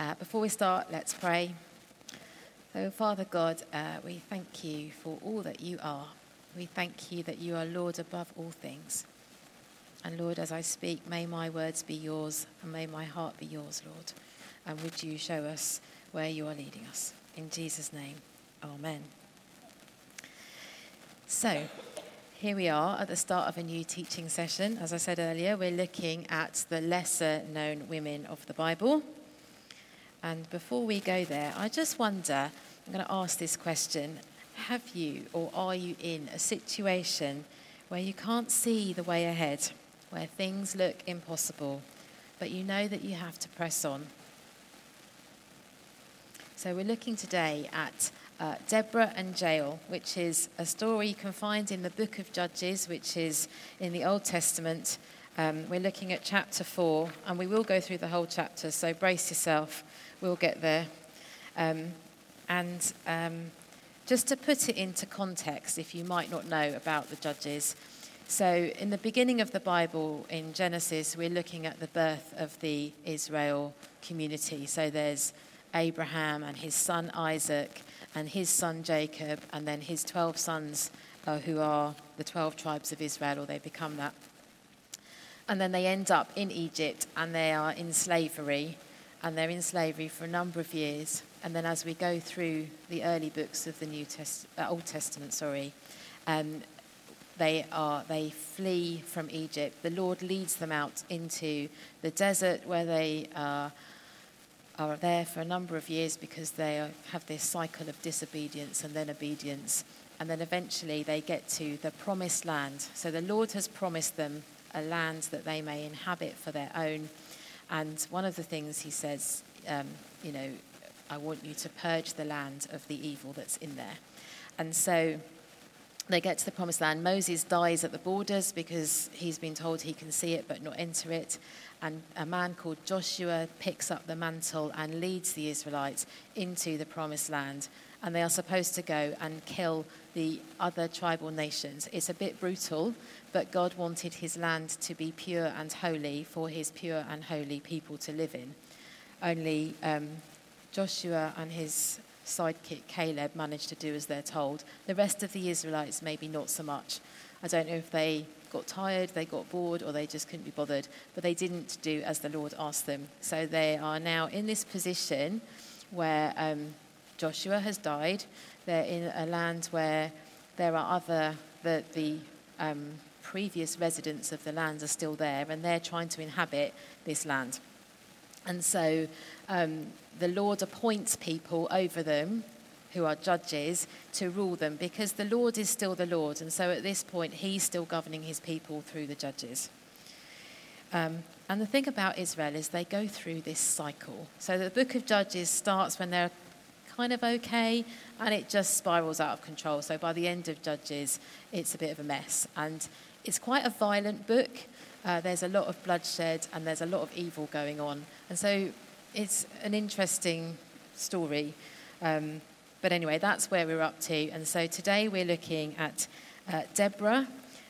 Uh, before we start, let's pray. So, Father God, uh, we thank you for all that you are. We thank you that you are Lord above all things. And Lord, as I speak, may my words be yours and may my heart be yours, Lord. And would you show us where you are leading us? In Jesus' name, Amen. So, here we are at the start of a new teaching session. As I said earlier, we're looking at the lesser known women of the Bible. And before we go there, I just wonder I'm going to ask this question Have you or are you in a situation where you can't see the way ahead, where things look impossible, but you know that you have to press on? So we're looking today at uh, Deborah and Jael, which is a story you can find in the book of Judges, which is in the Old Testament. Um, we're looking at chapter 4, and we will go through the whole chapter, so brace yourself. We'll get there. Um, and um, just to put it into context, if you might not know about the Judges, so in the beginning of the Bible, in Genesis, we're looking at the birth of the Israel community. So there's Abraham and his son Isaac and his son Jacob, and then his 12 sons, uh, who are the 12 tribes of Israel, or they become that. And then they end up in Egypt and they are in slavery, and they're in slavery for a number of years. And then as we go through the early books of the New Test- uh, Old Testament, sorry, um, they are they flee from Egypt. The Lord leads them out into the desert where they are are there for a number of years because they have this cycle of disobedience and then obedience. And then eventually they get to the promised land. So the Lord has promised them a land that they may inhabit for their own. And one of the things he says, um, you know, I want you to purge the land of the evil that's in there. And so they get to the promised land. Moses dies at the borders because he's been told he can see it but not enter it and a man called Joshua picks up the mantle and leads the Israelites into the promised land. And they are supposed to go and kill the other tribal nations. It's a bit brutal, but God wanted his land to be pure and holy for his pure and holy people to live in. Only um, Joshua and his sidekick Caleb managed to do as they're told. The rest of the Israelites, maybe not so much. I don't know if they got tired, they got bored, or they just couldn't be bothered. But they didn't do as the Lord asked them. So they are now in this position where um, Joshua has died. They're in a land where there are other, the, the um, previous residents of the land are still there, and they're trying to inhabit this land. And so um, the Lord appoints people over them who are judges to rule them because the Lord is still the Lord. And so at this point, he's still governing his people through the judges. Um, and the thing about Israel is they go through this cycle. So the book of Judges starts when they're kind of okay and it just spirals out of control. So by the end of Judges, it's a bit of a mess. And it's quite a violent book. Uh, there's a lot of bloodshed and there's a lot of evil going on. And so it's an interesting story. Um, but anyway, that's where we're up to. And so today we're looking at uh, Deborah,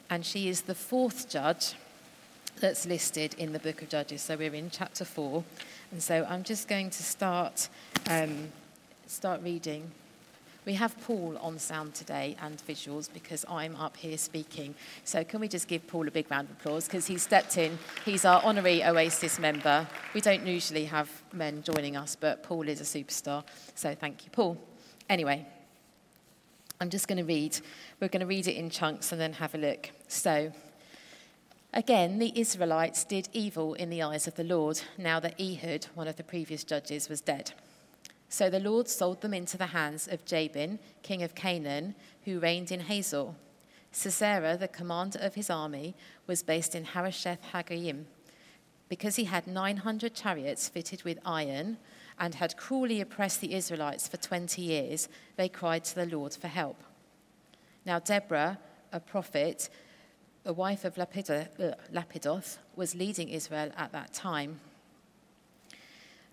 and she is the fourth judge that's listed in the book of Judges. So we're in chapter four. And so I'm just going to start, um, start reading. We have Paul on sound today and visuals because I'm up here speaking. So can we just give Paul a big round of applause because he stepped in. He's our honorary Oasis member. We don't usually have men joining us, but Paul is a superstar. So thank you, Paul. Anyway, I'm just going to read. We're going to read it in chunks and then have a look. So, again, the Israelites did evil in the eyes of the Lord, now that Ehud, one of the previous judges, was dead. So the Lord sold them into the hands of Jabin, king of Canaan, who reigned in Hazor. Sisera, the commander of his army, was based in Harosheth Hagoyim. Because he had 900 chariots fitted with iron, and had cruelly oppressed the Israelites for 20 years, they cried to the Lord for help. Now, Deborah, a prophet, a wife of uh, Lapidoth, was leading Israel at that time.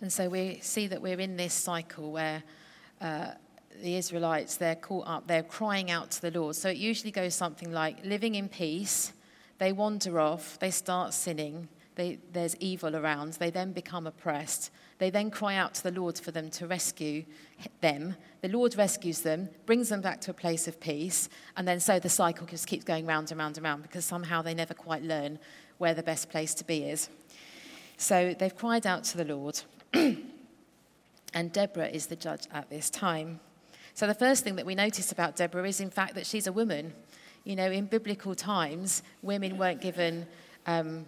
And so we see that we're in this cycle where uh, the Israelites, they're caught up, they're crying out to the Lord. So it usually goes something like living in peace, they wander off, they start sinning, they, there's evil around. They then become oppressed. They then cry out to the Lord for them to rescue them. The Lord rescues them, brings them back to a place of peace, and then so the cycle just keeps going round and round and round because somehow they never quite learn where the best place to be is. So they've cried out to the Lord, and Deborah is the judge at this time. So the first thing that we notice about Deborah is, in fact, that she's a woman. You know, in biblical times, women weren't given um,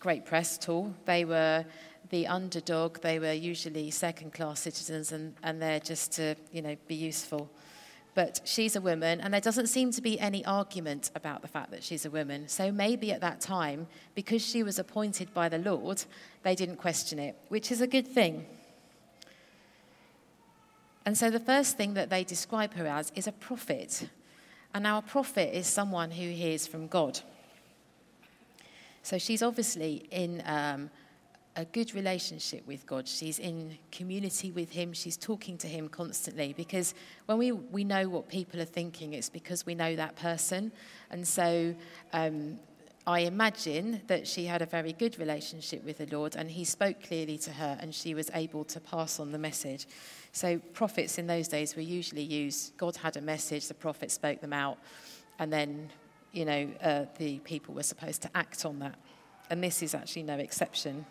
great press at all. They were the underdog. They were usually second-class citizens, and, and they're just to, you know, be useful. But she's a woman, and there doesn't seem to be any argument about the fact that she's a woman. So maybe at that time, because she was appointed by the Lord, they didn't question it, which is a good thing. And so the first thing that they describe her as is a prophet. And now a prophet is someone who hears from God. So she's obviously in um, a good relationship with God. She's in community with Him. She's talking to Him constantly because when we, we know what people are thinking, it's because we know that person. And so um, I imagine that she had a very good relationship with the Lord and He spoke clearly to her and she was able to pass on the message. So prophets in those days were usually used God had a message, the prophet spoke them out, and then, you know, uh, the people were supposed to act on that. And this is actually no exception.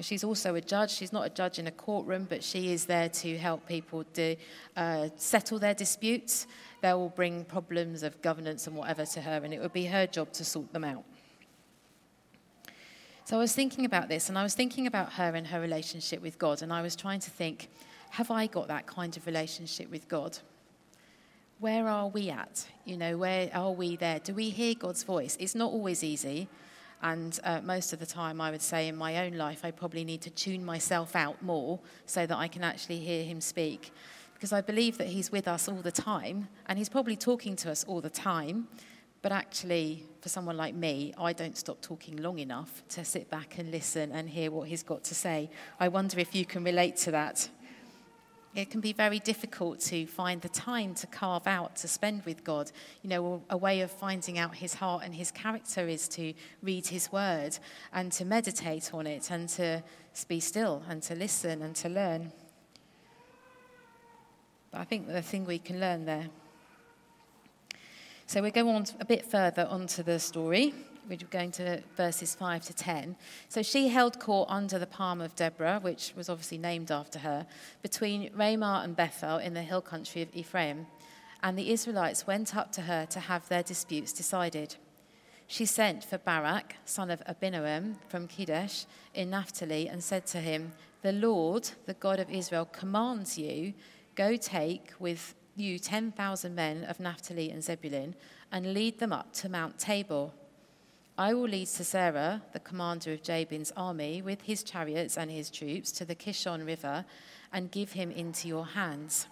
She's also a judge. She's not a judge in a courtroom, but she is there to help people to uh, settle their disputes. They will bring problems of governance and whatever to her, and it would be her job to sort them out. So I was thinking about this, and I was thinking about her and her relationship with God, and I was trying to think have I got that kind of relationship with God? Where are we at? You know, where are we there? Do we hear God's voice? It's not always easy. And uh, most of the time, I would say in my own life, I probably need to tune myself out more so that I can actually hear him speak. Because I believe that he's with us all the time, and he's probably talking to us all the time. But actually, for someone like me, I don't stop talking long enough to sit back and listen and hear what he's got to say. I wonder if you can relate to that it can be very difficult to find the time to carve out to spend with God. You know, a way of finding out his heart and his character is to read his word and to meditate on it and to be still and to listen and to learn. But I think the thing we can learn there. So we go on a bit further onto the story we're going to verses 5 to 10. So she held court under the palm of Deborah, which was obviously named after her, between Ramah and Bethel in the hill country of Ephraim. And the Israelites went up to her to have their disputes decided. She sent for Barak, son of Abinoam, from Kedesh in Naphtali, and said to him, The Lord, the God of Israel, commands you, go take with you 10,000 men of Naphtali and Zebulun, and lead them up to Mount Tabor I will lead Sisera, the commander of Jabin's army, with his chariots and his troops to the Kishon River and give him into your hands.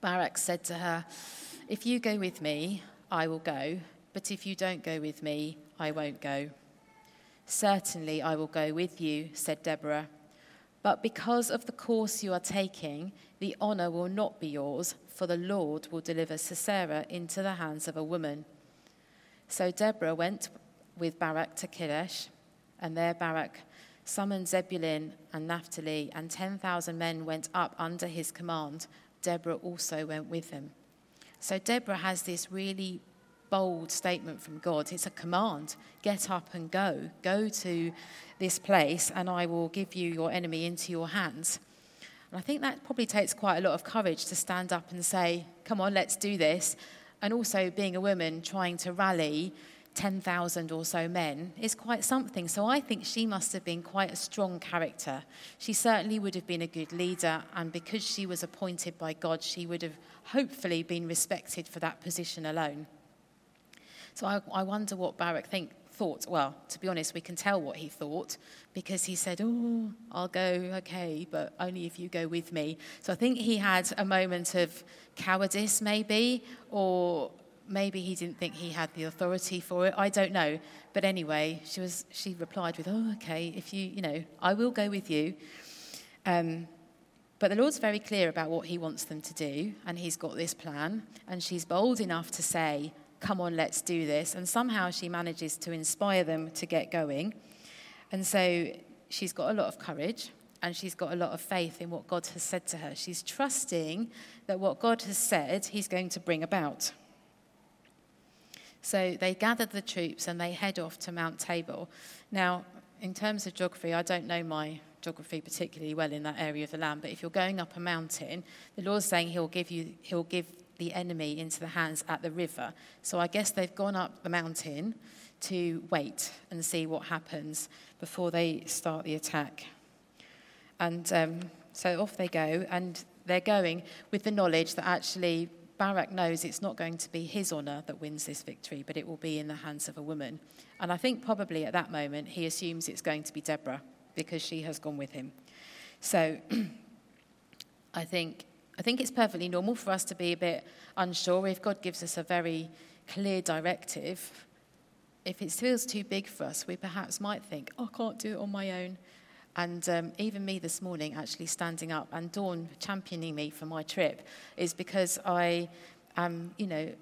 Barak said to her, If you go with me, I will go, but if you don't go with me, I won't go. Certainly I will go with you, said Deborah. But because of the course you are taking, the honor will not be yours, for the Lord will deliver Sisera into the hands of a woman. So Deborah went with Barak to Kadesh, and there Barak summoned Zebulun and Naphtali, and 10,000 men went up under his command. Deborah also went with them. So Deborah has this really bold statement from God. It's a command get up and go. Go to this place, and I will give you your enemy into your hands. And I think that probably takes quite a lot of courage to stand up and say, Come on, let's do this. And also, being a woman, trying to rally 10,000 or so men is quite something. So I think she must have been quite a strong character. She certainly would have been a good leader, and because she was appointed by God, she would have hopefully been respected for that position alone. So I, I wonder what Barak think, thought. Well, to be honest, we can tell what he thought because he said, Oh, I'll go, okay, but only if you go with me. So I think he had a moment of cowardice, maybe, or maybe he didn't think he had the authority for it. I don't know. But anyway, she was. She replied with, "Oh, okay. If you, you know, I will go with you." Um, but the Lord's very clear about what He wants them to do, and He's got this plan. And she's bold enough to say, come on, let's do this. And somehow she manages to inspire them to get going. And so she's got a lot of courage and she's got a lot of faith in what God has said to her. She's trusting that what God has said, He's going to bring about. So they gather the troops and they head off to Mount Tabor. Now, in terms of geography, I don't know my geography particularly well in that area of the land, but if you're going up a mountain, the Lord's saying He'll give you, He'll give the enemy into the hands at the river. So I guess they've gone up the mountain to wait and see what happens before they start the attack. And um, so off they go, and they're going with the knowledge that actually Barak knows it's not going to be his honour that wins this victory, but it will be in the hands of a woman. And I think probably at that moment he assumes it's going to be Deborah because she has gone with him. So I think I think it's perfectly normal for us to be a bit unsure if God gives us a very clear directive. If it feels too big for us, we perhaps might think, oh, I can't do it on my own. And um, even me this morning, actually standing up and Dawn championing me for my trip, is because I am, you know,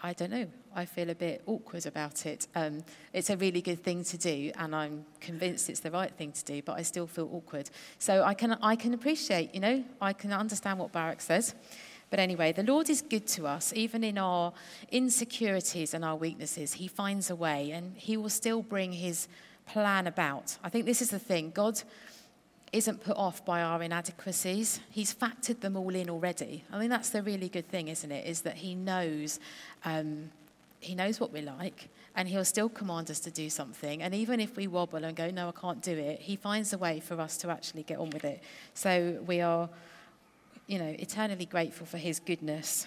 I don't know, I feel a bit awkward about it. Um, it's a really good thing to do, and I'm convinced it's the right thing to do, but I still feel awkward. So I can, I can appreciate, you know, I can understand what Barak says. But anyway, the Lord is good to us, even in our insecurities and our weaknesses. He finds a way, and He will still bring His plan about. I think this is the thing God isn't put off by our inadequacies. He's factored them all in already. I think that's the really good thing, isn't it? Is that He knows, um, He knows what we're like, and He'll still command us to do something. And even if we wobble and go, "No, I can't do it," He finds a way for us to actually get on with it. So we are, you know, eternally grateful for His goodness.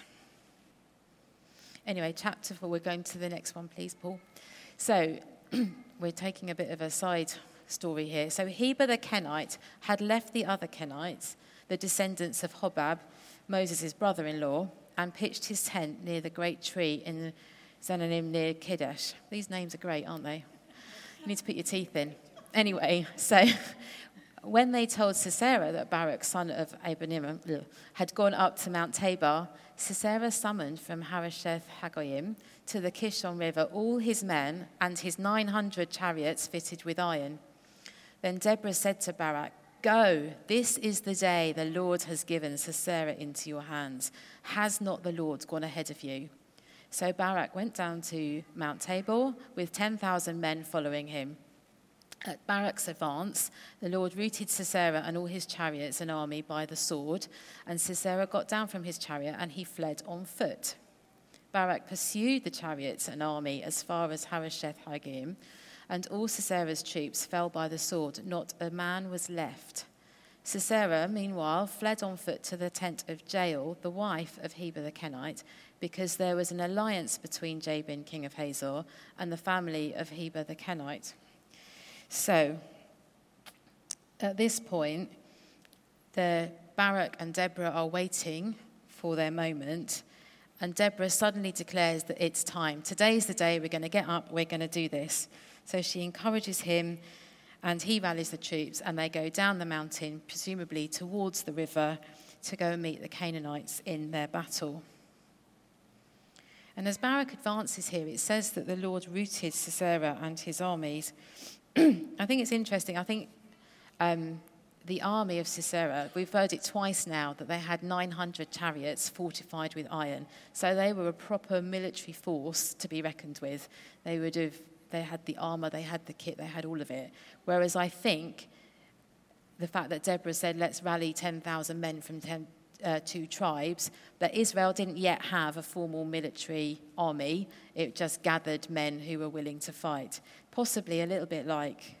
Anyway, chapter four. We're going to the next one, please, Paul. So we're taking a bit of a side story here. So Heber the Kenite had left the other Kenites, the descendants of Hobab, Moses' brother in law, and pitched his tent near the great tree in Zaanannim near Kedesh. These names are great, aren't they? You need to put your teeth in. Anyway, so when they told Sisera that Barak, son of Abinoam, had gone up to Mount Tabor, Sisera summoned from Harosheth Hagoyim to the Kishon River all his men and his 900 chariots fitted with iron. Then Deborah said to Barak, Go, this is the day the Lord has given Sisera into your hands. Has not the Lord gone ahead of you? So Barak went down to Mount Tabor with 10,000 men following him. At Barak's advance, the Lord routed Sisera and all his chariots and army by the sword, and Sisera got down from his chariot and he fled on foot. Barak pursued the chariots and army as far as Harosheth Hagoyim and all Sisera's troops fell by the sword. Not a man was left. Sisera, meanwhile, fled on foot to the tent of Jael, the wife of Heber the Kenite, because there was an alliance between Jabin, king of Hazor, and the family of Heber the Kenite. So, at this point, the Barak and Deborah are waiting for their moment, and Deborah suddenly declares that it's time. Today's the day we're going to get up, we're going to do this. So she encourages him, and he rallies the troops, and they go down the mountain, presumably towards the river, to go and meet the Canaanites in their battle. And as Barak advances here, it says that the Lord routed Sisera and his armies. I think it's interesting. I think um, the army of Sisera, we've heard it twice now that they had 900 chariots fortified with iron. So they were a proper military force to be reckoned with. They would have they had the armor, they had the kit, they had all of it. Whereas I think the fact that Deborah said, let's rally 10,000 men from 10, uh, two tribes, that Israel didn't yet have a formal military army. It just gathered men who were willing to fight. Possibly a little bit like,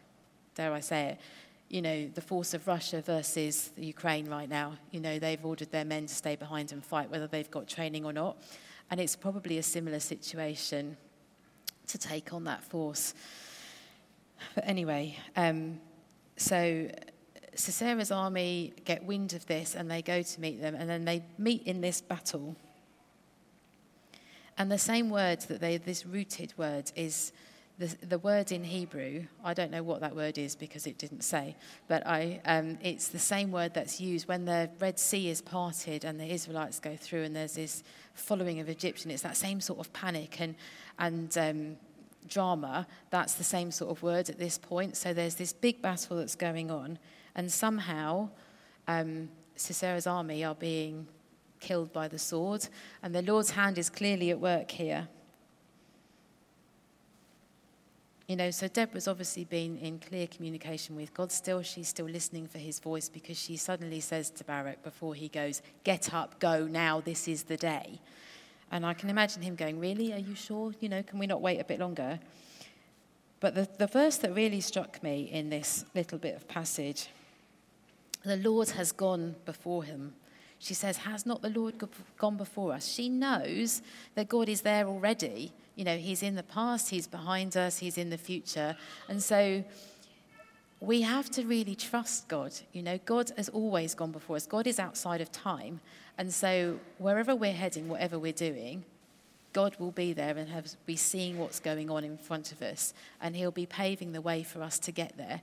dare I say it, you know, the force of Russia versus Ukraine right now. You know, they've ordered their men to stay behind and fight, whether they've got training or not. And it's probably a similar situation to take on that force. But anyway, um, so Sisera's army get wind of this and they go to meet them, and then they meet in this battle. And the same word that they, this routed word, is the, the word in Hebrew, I don't know what that word is because it didn't say, but I, um, it's the same word that's used when the Red Sea is parted and the Israelites go through and there's this following of Egyptian. It's that same sort of panic and, and um, drama. That's the same sort of word at this point. So there's this big battle that's going on, and somehow um, Sisera's army are being killed by the sword, and the Lord's hand is clearly at work here. You know, so Deborah's obviously been in clear communication with God still. She's still listening for his voice because she suddenly says to Barak before he goes, Get up, go now, this is the day. And I can imagine him going, Really? Are you sure? You know, can we not wait a bit longer? But the, the verse that really struck me in this little bit of passage the Lord has gone before him. She says, Has not the Lord gone before us? She knows that God is there already you know, He's in the past, He's behind us, He's in the future. And so we have to really trust God. You know, God has always gone before us, God is outside of time. And so wherever we're heading, whatever we're doing, God will be there and have, be seeing what's going on in front of us, and He'll be paving the way for us to get there.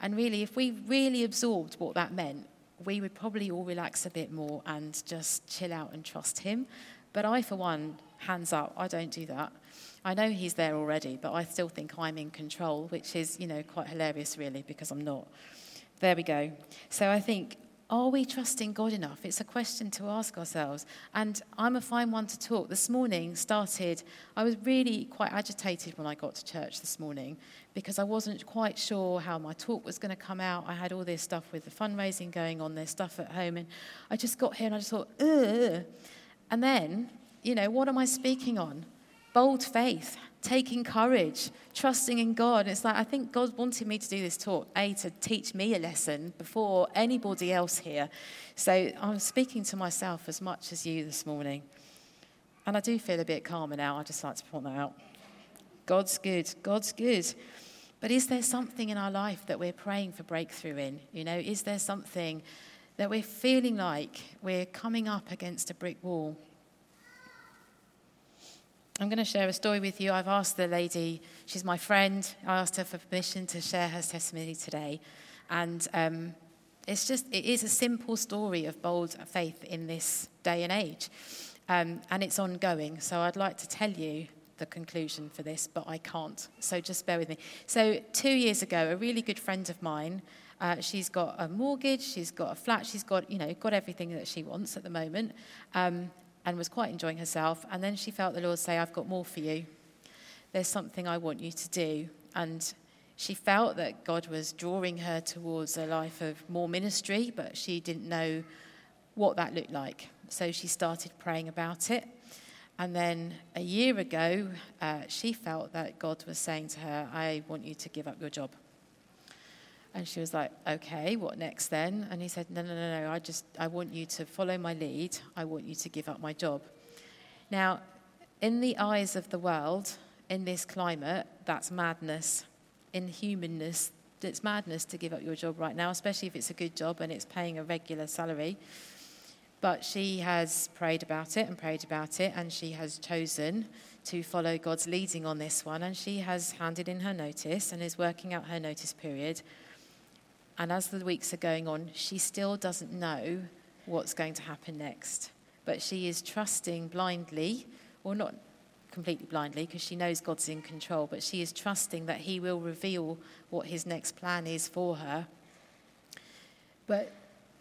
And really, if we really absorbed what that meant, we would probably all relax a bit more and just chill out and trust Him. But I, for one, hands up, I don't do that. I know he's there already, but I still think I'm in control, which is, you know, quite hilarious, really, because I'm not. There we go. So I think, are we trusting God enough? It's a question to ask ourselves. And I'm a fine one to talk. This morning started, I was really quite agitated when I got to church this morning because I wasn't quite sure how my talk was going to come out. I had all this stuff with the fundraising going on, there's stuff at home, and I just got here and I just thought, ugh. And then, you know, what am I speaking on? Bold faith, taking courage, trusting in God. It's like, I think God wanted me to do this talk, A, to teach me a lesson before anybody else here. So I'm speaking to myself as much as you this morning. And I do feel a bit calmer now. I just like to point that out. God's good. God's good. But is there something in our life that we're praying for breakthrough in? You know, is there something that we're feeling like we're coming up against a brick wall. I'm going to share a story with you. I've asked the lady, she's my friend, I asked her for permission to share her testimony today. And um, it's just, it is a simple story of bold faith in this day and age. Um, and it's ongoing. So I'd like to tell you the conclusion for this, but I can't. So just bear with me. So, two years ago, a really good friend of mine uh, she's got a mortgage, she's got a flat, she's got, you know, got everything that she wants at the moment, um, and was quite enjoying herself. And then she felt the Lord say, I've got more for you. There's something I want you to do. And she felt that God was drawing her towards a life of more ministry, but she didn't know what that looked like. So she started praying about it. And then a year ago, uh, she felt that God was saying to her, I want you to give up your job. And she was like, okay, what next then? And he said, no, no, no, no, I just, I want you to follow my lead. I want you to give up my job. Now, in the eyes of the world, in this climate, that's madness. In humanness, it's madness to give up your job right now, especially if it's a good job and it's paying a regular salary. But she has prayed about it and prayed about it, and she has chosen to follow God's leading on this one, and she has handed in her notice and is working out her notice period and as the weeks are going on, she still doesn't know what's going to happen next. But she is trusting blindly, or not completely blindly, because she knows God's in control, but she is trusting that He will reveal what His next plan is for her. But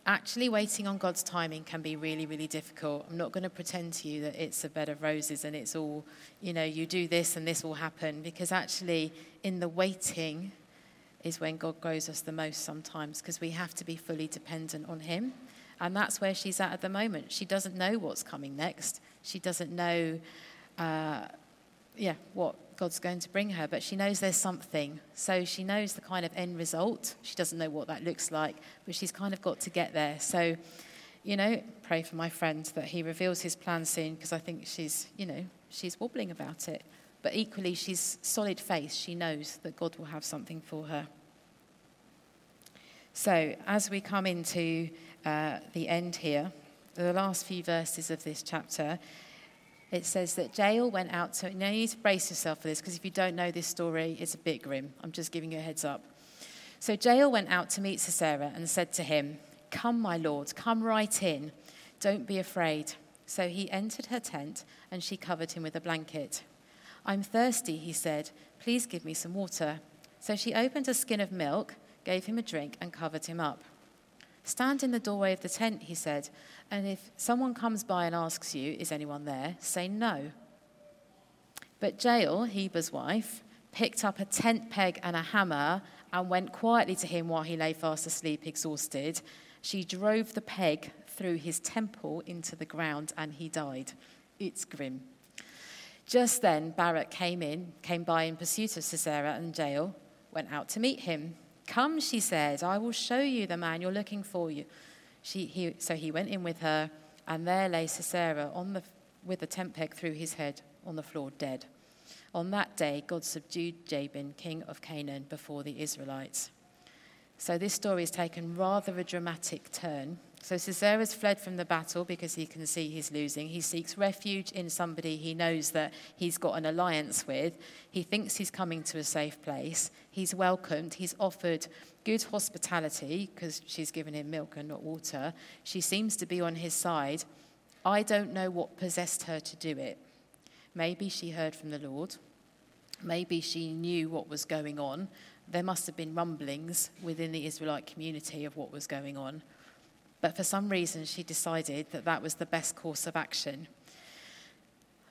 actually, waiting on God's timing can be really, really difficult. I'm not going to pretend to you that it's a bed of roses and it's all, you know, you do this and this will happen, because actually, in the waiting, is when God grows us the most sometimes because we have to be fully dependent on Him. And that's where she's at at the moment. She doesn't know what's coming next. She doesn't know, uh, yeah, what God's going to bring her, but she knows there's something. So she knows the kind of end result. She doesn't know what that looks like, but she's kind of got to get there. So, you know, pray for my friend that he reveals his plan soon because I think she's, you know, she's wobbling about it. But equally, she's solid faith. She knows that God will have something for her. So, as we come into uh, the end here, the last few verses of this chapter, it says that Jael went out to. Now you need to brace yourself for this because if you don't know this story, it's a bit grim. I'm just giving you a heads up. So Jael went out to meet Sisera and said to him, Come, my lord, come right in. Don't be afraid. So he entered her tent and she covered him with a blanket. I'm thirsty, he said. Please give me some water. So she opened a skin of milk, gave him a drink, and covered him up. Stand in the doorway of the tent, he said, and if someone comes by and asks you, Is anyone there? say no. But Jael, Heber's wife, picked up a tent peg and a hammer and went quietly to him while he lay fast asleep, exhausted. She drove the peg through his temple into the ground and he died. It's grim. Just then, Barak came in, came by in pursuit of Sisera and Jael, went out to meet him. Come, she said, I will show you the man you're looking for. You. She, he, so he went in with her, and there lay Sisera on the, with the tent peg through his head on the floor, dead. On that day, God subdued Jabin, king of Canaan, before the Israelites. So this story has taken rather a dramatic turn. So Sisera's fled from the battle because he can see he's losing. He seeks refuge in somebody he knows that he's got an alliance with. He thinks he's coming to a safe place. He's welcomed. He's offered good hospitality because she's given him milk and not water. She seems to be on his side. I don't know what possessed her to do it. Maybe she heard from the Lord. Maybe she knew what was going on. There must have been rumblings within the Israelite community of what was going on. But for some reason, she decided that that was the best course of action.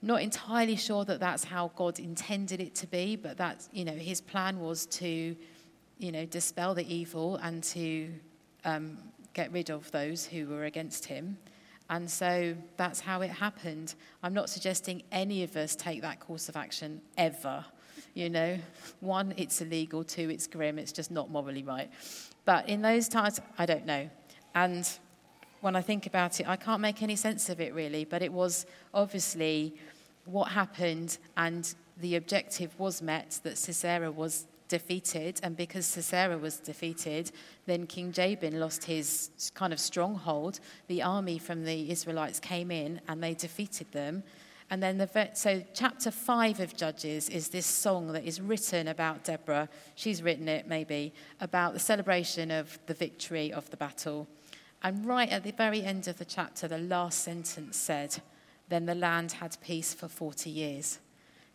I'm not entirely sure that that's how God intended it to be, but that, you know, his plan was to, you know, dispel the evil and to um, get rid of those who were against him. And so that's how it happened. I'm not suggesting any of us take that course of action ever. You know, one, it's illegal. Two, it's grim. It's just not morally right. But in those times, I don't know. And when I think about it, I can't make any sense of it really, but it was obviously what happened, and the objective was met that Sisera was defeated, and because Sisera was defeated, then King Jabin lost his kind of stronghold. The army from the Israelites came in and they defeated them. And then the so chapter five of Judges is this song that is written about Deborah. She's written it maybe about the celebration of the victory of the battle. And right at the very end of the chapter, the last sentence said, Then the land had peace for 40 years.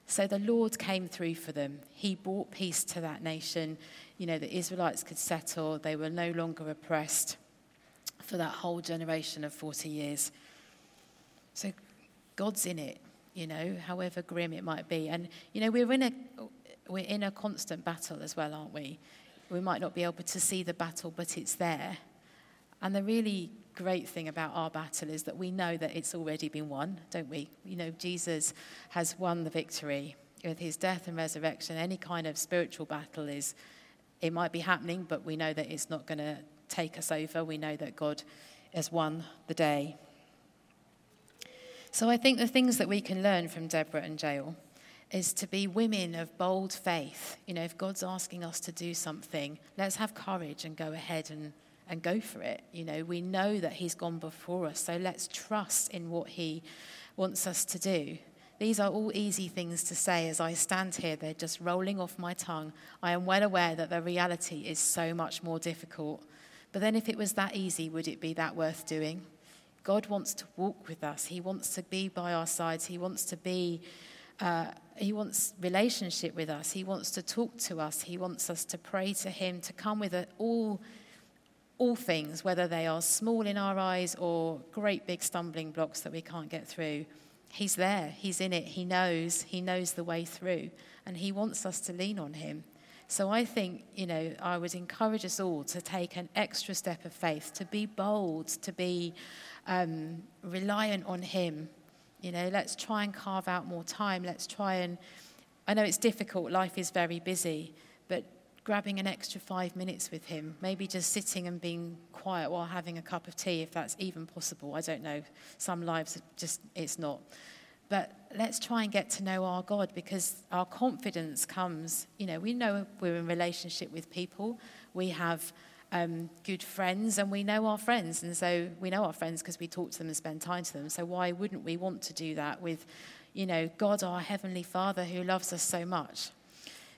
So the Lord came through for them. He brought peace to that nation. You know, the Israelites could settle, they were no longer oppressed for that whole generation of 40 years. So God's in it, you know, however grim it might be. And, you know, we're in a, we're in a constant battle as well, aren't we? We might not be able to see the battle, but it's there. And the really great thing about our battle is that we know that it's already been won, don't we? You know, Jesus has won the victory with his death and resurrection. Any kind of spiritual battle is, it might be happening, but we know that it's not going to take us over. We know that God has won the day. So I think the things that we can learn from Deborah and Jael is to be women of bold faith. You know, if God's asking us to do something, let's have courage and go ahead and and go for it. You know, we know that He's gone before us, so let's trust in what He wants us to do. These are all easy things to say as I stand here. They're just rolling off my tongue. I am well aware that the reality is so much more difficult. But then, if it was that easy, would it be that worth doing? God wants to walk with us. He wants to be by our sides. He wants to be, uh, He wants relationship with us. He wants to talk to us. He wants us to pray to Him, to come with all all things, whether they are small in our eyes or great big stumbling blocks that we can't get through. He's there, He's in it, He knows, He knows the way through, and He wants us to lean on Him. So I think, you know, I would encourage us all to take an extra step of faith, to be bold, to be um, reliant on Him. You know, let's try and carve out more time. Let's try and, I know it's difficult, life is very busy, but grabbing an extra five minutes with him, maybe just sitting and being quiet while having a cup of tea, if that's even possible. I don't know. Some lives just, it's not. But let's try and get to know our God because our confidence comes, you know, we know we're in relationship with people. We have um, good friends and we know our friends. And so we know our friends because we talk to them and spend time to them. So why wouldn't we want to do that with, you know, God, our Heavenly Father, who loves us so much.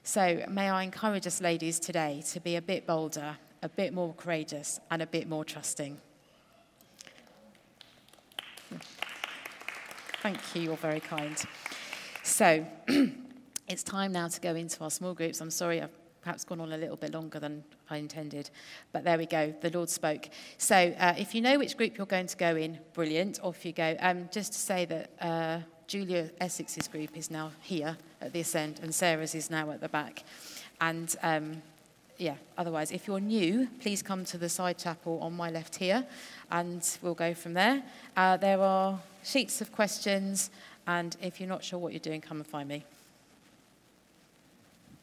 So, may I encourage us, ladies, today to be a bit bolder, a bit more courageous, and a bit more trusting. Thank you, you're very kind. So, it's time now to go into our small groups. I'm sorry, I've perhaps gone on a little bit longer than I intended. But there we go, the Lord spoke. So uh, if you know which group you're going to go in, brilliant, off you go. Um, just to say that uh, Julia Essex's group is now here at this end, and Sarah's is now at the back. And um, yeah, otherwise, if you're new, please come to the side chapel on my left here, and we'll go from there. Uh, there are sheets of questions, and if you're not sure what you're doing, come and find me.